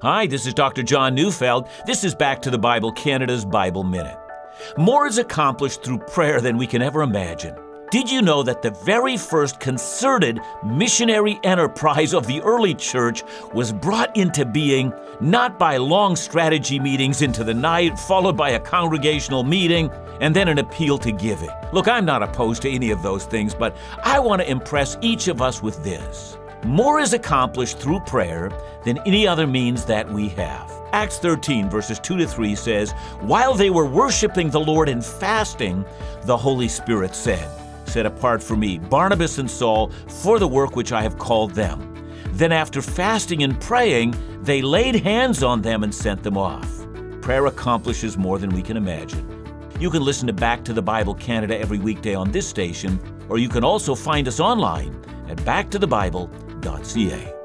Hi, this is Dr. John Neufeld. This is Back to the Bible Canada's Bible Minute. More is accomplished through prayer than we can ever imagine. Did you know that the very first concerted missionary enterprise of the early church was brought into being not by long strategy meetings into the night, followed by a congregational meeting, and then an appeal to giving? Look, I'm not opposed to any of those things, but I want to impress each of us with this. More is accomplished through prayer than any other means that we have. Acts 13, verses 2 to 3 says, While they were worshiping the Lord and fasting, the Holy Spirit said, Set apart for me Barnabas and Saul for the work which I have called them. Then, after fasting and praying, they laid hands on them and sent them off. Prayer accomplishes more than we can imagine. You can listen to Back to the Bible Canada every weekday on this station, or you can also find us online at backtothebible.ca.